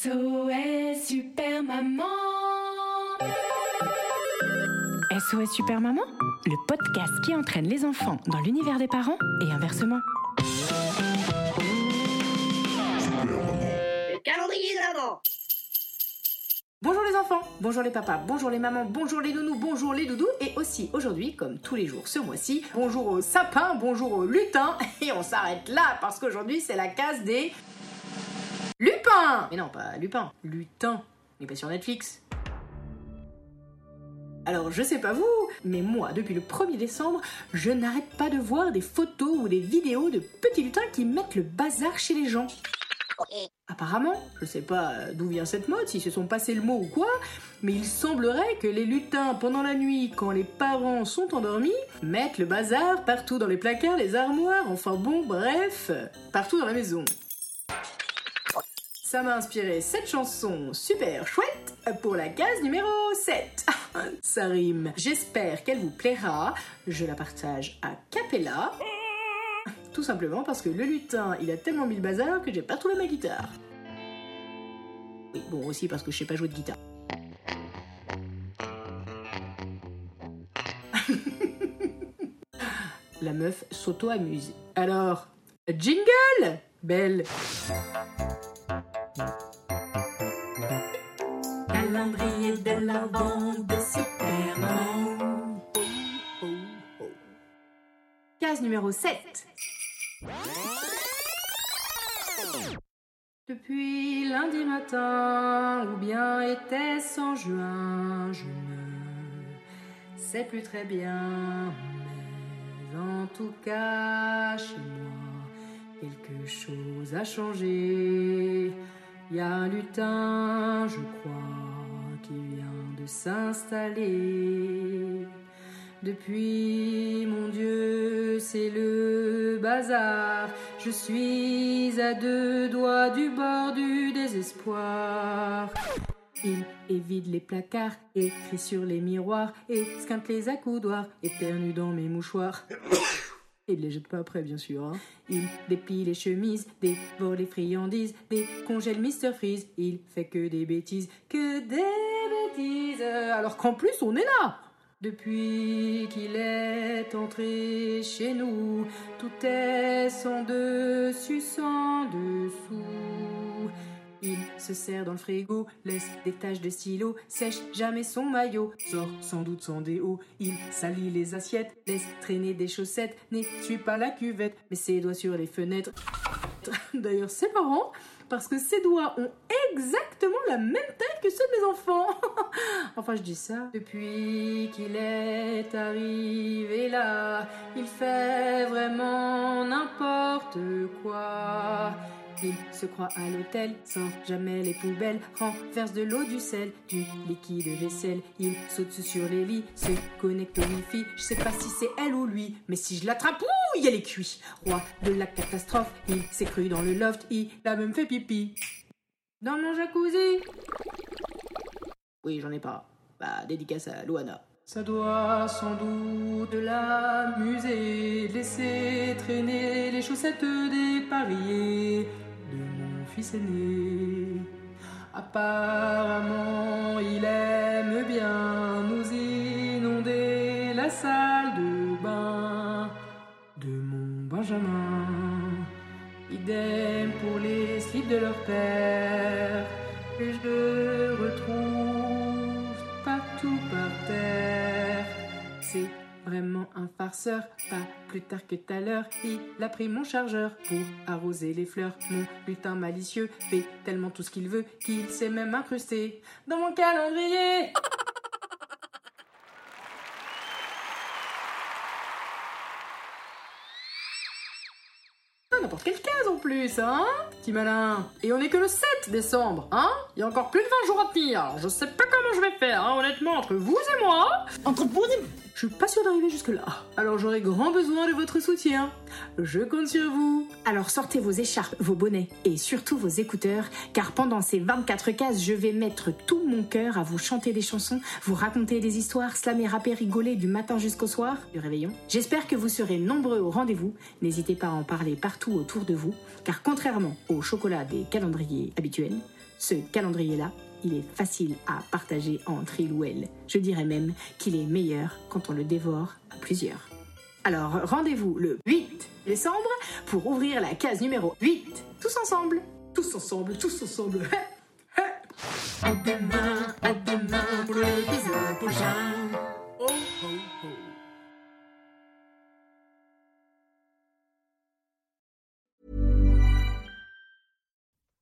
SOS Super Maman. SOS Super Maman, le podcast qui entraîne les enfants dans l'univers des parents et inversement. Le calendrier de l'avant. Bonjour les enfants, bonjour les papas, bonjour les mamans, bonjour les nounous, bonjour les doudous et aussi aujourd'hui, comme tous les jours ce mois-ci, bonjour aux sapins, bonjour aux lutins. Et on s'arrête là parce qu'aujourd'hui c'est la case des lupins Mais non, pas lupins, lutins, mais pas sur Netflix. Alors je sais pas vous, mais moi depuis le 1er décembre, je n'arrête pas de voir des photos ou des vidéos de petits lutins qui mettent le bazar chez les gens. Apparemment, je sais pas d'où vient cette mode, s'ils se sont passés le mot ou quoi, mais il semblerait que les lutins, pendant la nuit, quand les parents sont endormis, mettent le bazar partout dans les placards, les armoires, enfin bon, bref, partout dans la maison. Ça m'a inspiré cette chanson super chouette pour la case numéro 7. Ça rime. J'espère qu'elle vous plaira. Je la partage à Capella. Tout simplement parce que le lutin, il a tellement mis le bazar que j'ai pas trouvé ma guitare. Oui, bon, aussi parce que je sais pas jouer de guitare. La meuf s'auto-amuse. Alors, jingle Belle Calendrier de l'avant de Super Maman. Case numéro 7. Depuis lundi matin, ou bien était-ce en juin, je ne sais plus très bien, mais en tout cas, chez moi, quelque chose a changé. Y a un lutin, je crois, qui vient de s'installer. Depuis, mon Dieu, c'est le bazar. Je suis à deux doigts du bord du désespoir. Il évite les placards, écrit sur les miroirs, et squinte les accoudoirs, éternue dans mes mouchoirs. Il les jette pas après, bien sûr. hein. Il déplie les chemises, dévore les friandises, décongèle Mr. Freeze. Il fait que des bêtises, que des bêtises. Alors qu'en plus, on est là depuis qu'il est entré chez nous, tout est sans dessus, sans dessous. Il se serre dans le frigo, laisse des taches de stylo, sèche jamais son maillot, sort sans doute sans déo. Il salit les assiettes, laisse traîner des chaussettes, n'essuie pas la cuvette, met ses doigts sur les fenêtres. D'ailleurs, c'est marrant, parce que ses doigts ont exactement la même taille que ceux de mes enfants. enfin, je dis ça. Depuis qu'il est arrivé là, il fait vraiment n'importe quoi. Il se croit à l'hôtel, sans jamais les poubelles, renverse de l'eau, du sel, du liquide vaisselle. Il saute sur les lits, se connecte au wifi. Je sais pas si c'est elle ou lui, mais si je l'attrape, ouh, il est cuit. Roi de la catastrophe, il s'est cru dans le loft, il a même fait pipi. Dans mon jacuzzi. Oui, j'en ai pas. Bah, dédicace à Luana. Ça doit sans doute l'amuser, laisser traîner les chaussettes dépareillées de mon Apparemment, il aime bien nous inonder la salle de bain de mon Benjamin. Idem pour les slips de leur père, que je retrouve partout par terre. Vraiment un farceur, pas plus tard que tout à l'heure. Il a pris mon chargeur pour arroser les fleurs. Mon lutin malicieux fait tellement tout ce qu'il veut qu'il s'est même incrusté dans mon calendrier. Ah, n'importe quelle case en plus hein Petit malin. Et on est que le 7 décembre, hein Il y a encore plus de 20 jours à tenir. Alors je sais pas comment je vais faire, hein, honnêtement, entre vous et moi. Entre vous et Je suis pas sûre d'arriver jusque-là. Alors j'aurai grand besoin de votre soutien. Je compte sur vous. Alors sortez vos écharpes, vos bonnets et surtout vos écouteurs, car pendant ces 24 cases, je vais mettre tout mon cœur à vous chanter des chansons, vous raconter des histoires, slammer, rapper, rigoler du matin jusqu'au soir du réveillon. J'espère que vous serez nombreux au rendez-vous. N'hésitez pas à en parler partout autour de vous, car contrairement au chocolat des calendriers habituels, ce calendrier-là, il est facile à partager entre il ou elle. Je dirais même qu'il est meilleur quand on le dévore à plusieurs. Alors rendez-vous le 8 décembre pour ouvrir la case numéro 8. Tous ensemble. Tous ensemble, tous ensemble. À demain, à demain pour prochain. Oh, oh, oh.